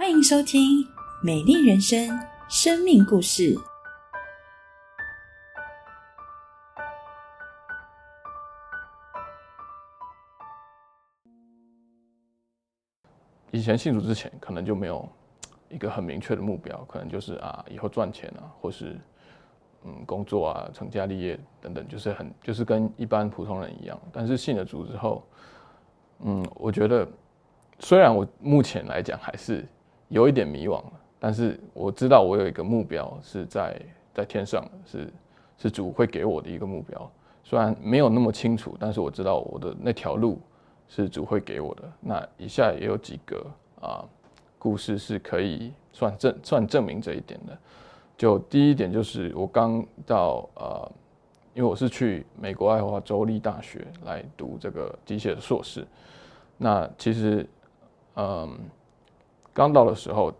欢迎收听《美丽人生》生命故事。以前信主之前，可能就没有一个很明确的目标，可能就是啊，以后赚钱啊，或是嗯工作啊，成家立业等等，就是很就是跟一般普通人一样。但是信了主之后，嗯，我觉得虽然我目前来讲还是有一点迷惘，但是我知道我有一个目标是在在天上，是是主会给我的一个目标。虽然没有那么清楚，但是我知道我的那条路。是主会给我的。那以下也有几个啊故事是可以算证算证明这一点的。就第一点就是我刚到呃，因为我是去美国爱华州立大学来读这个机械的硕士。那其实嗯，刚到的时候，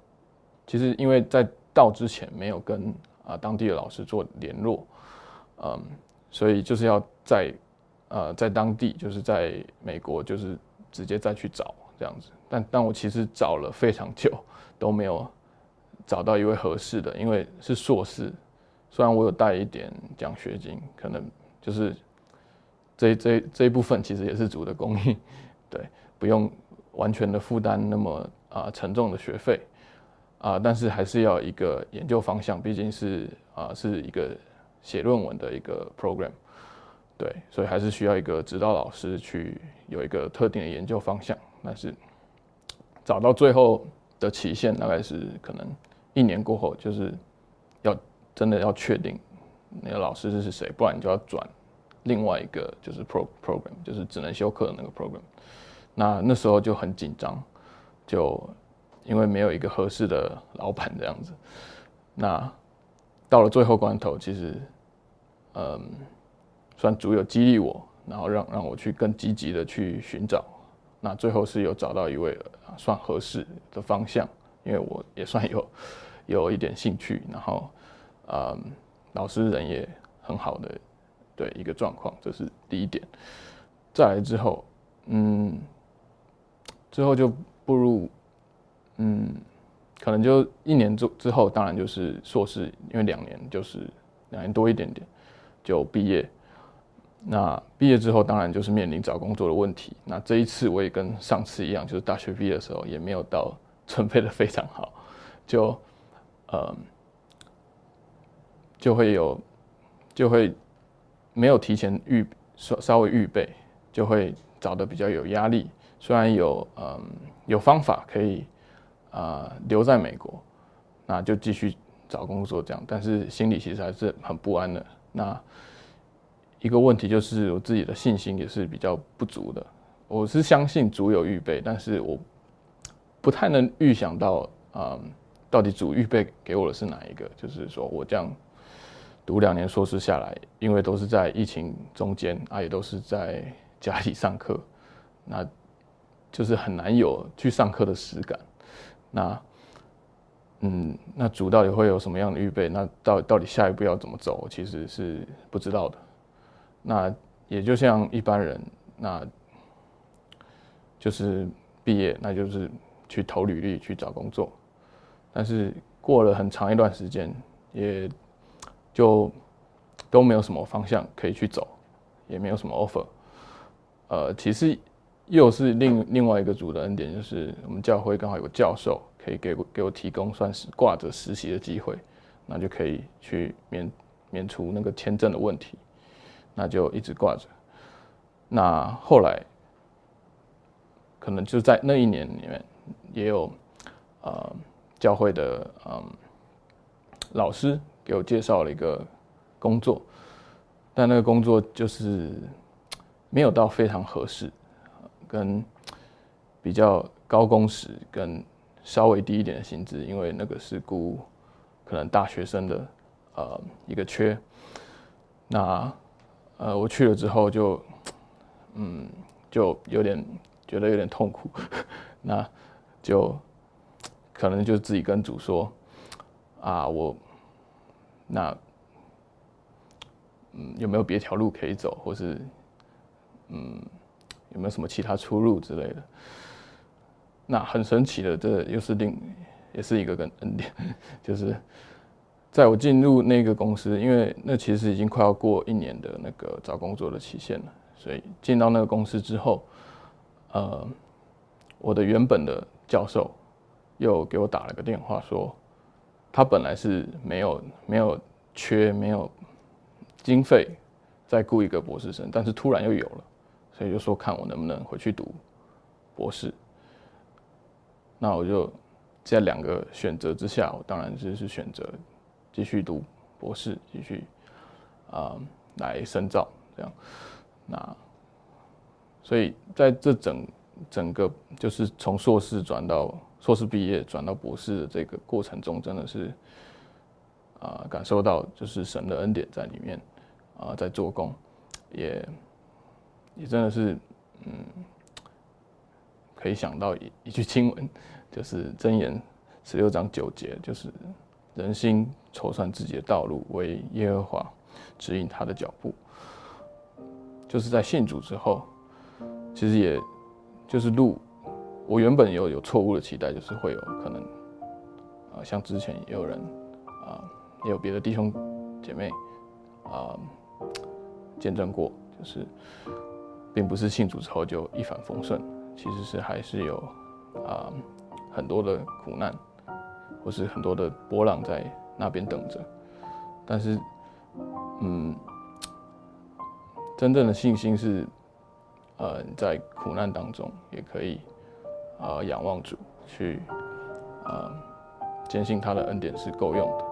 其实因为在到之前没有跟啊当地的老师做联络，嗯，所以就是要在。呃，在当地就是在美国，就是直接再去找这样子。但但我其实找了非常久，都没有找到一位合适的，因为是硕士。虽然我有带一点奖学金，可能就是这这这一部分其实也是主的公益，对，不用完全的负担那么啊沉重的学费啊，但是还是要一个研究方向，毕竟是啊是一个写论文的一个 program。对，所以还是需要一个指导老师去有一个特定的研究方向。但是找到最后的期限大概是可能一年过后，就是要真的要确定那个老师是谁，不然你就要转另外一个就是 pro program，就是只能修课的那个 program。那那时候就很紧张，就因为没有一个合适的老板这样子。那到了最后关头，其实嗯。算主有激励我，然后让让我去更积极的去寻找，那最后是有找到一位算合适的方向，因为我也算有 有一点兴趣，然后嗯，老师人也很好的，对一个状况，这是第一点。再来之后，嗯，之后就步入嗯，可能就一年之之后，当然就是硕士，因为两年就是两年多一点点就毕业。那毕业之后，当然就是面临找工作的问题。那这一次我也跟上次一样，就是大学毕业的时候也没有到准备的非常好，就呃就会有就会没有提前预稍稍微预备，就会找的比较有压力。虽然有嗯有方法可以啊留在美国，那就继续找工作这样，但是心里其实还是很不安的。那一个问题就是我自己的信心也是比较不足的。我是相信主有预备，但是我不太能预想到，嗯，到底主预备给我的是哪一个？就是说我这样读两年硕士下来，因为都是在疫情中间啊，也都是在家里上课，那就是很难有去上课的实感。那，嗯，那主到底会有什么样的预备？那到到底下一步要怎么走？其实是不知道的。那也就像一般人，那就是毕业，那就是去投履历去找工作。但是过了很长一段时间，也就都没有什么方向可以去走，也没有什么 offer。呃，其实又是另另外一个主的恩典，就是我们教会刚好有个教授可以给我给我提供算是挂着实习的机会，那就可以去免免除那个签证的问题。那就一直挂着。那后来，可能就在那一年里面，也有呃教会的嗯老师给我介绍了一个工作，但那个工作就是没有到非常合适，跟比较高工时跟稍微低一点的薪资，因为那个是雇可能大学生的呃一个缺，那。呃，我去了之后就，嗯，就有点觉得有点痛苦，那就可能就自己跟主说，啊，我那嗯有没有别条路可以走，或是嗯有没有什么其他出路之类的？那很神奇的，这又是另也是一个跟恩典，就是在我进入那个公司，因为那其实已经快要过一年的那个找工作的期限了，所以进到那个公司之后，呃，我的原本的教授又给我打了个电话说，他本来是没有没有缺没有经费再雇一个博士生，但是突然又有了，所以就说看我能不能回去读博士。那我就在两个选择之下，我当然就是选择继续读博士，继续啊来深造这样。那所以在这整整个就是从硕士转到硕士毕业转到博士的这个过程中，真的是啊感受到就是神的恩典在里面啊在做工，也也真的是嗯。可以想到一一句经文，就是箴言十六章九节，就是人心筹算自己的道路，为耶和华指引他的脚步。就是在信主之后，其实也就是路，我原本有有错误的期待，就是会有可能，啊，像之前也有人啊，也有别的弟兄姐妹啊见证过，就是并不是信主之后就一帆风顺。其实是还是有啊很多的苦难，或是很多的波浪在那边等着，但是嗯，真正的信心是呃在苦难当中也可以啊仰望主，去啊坚信他的恩典是够用的。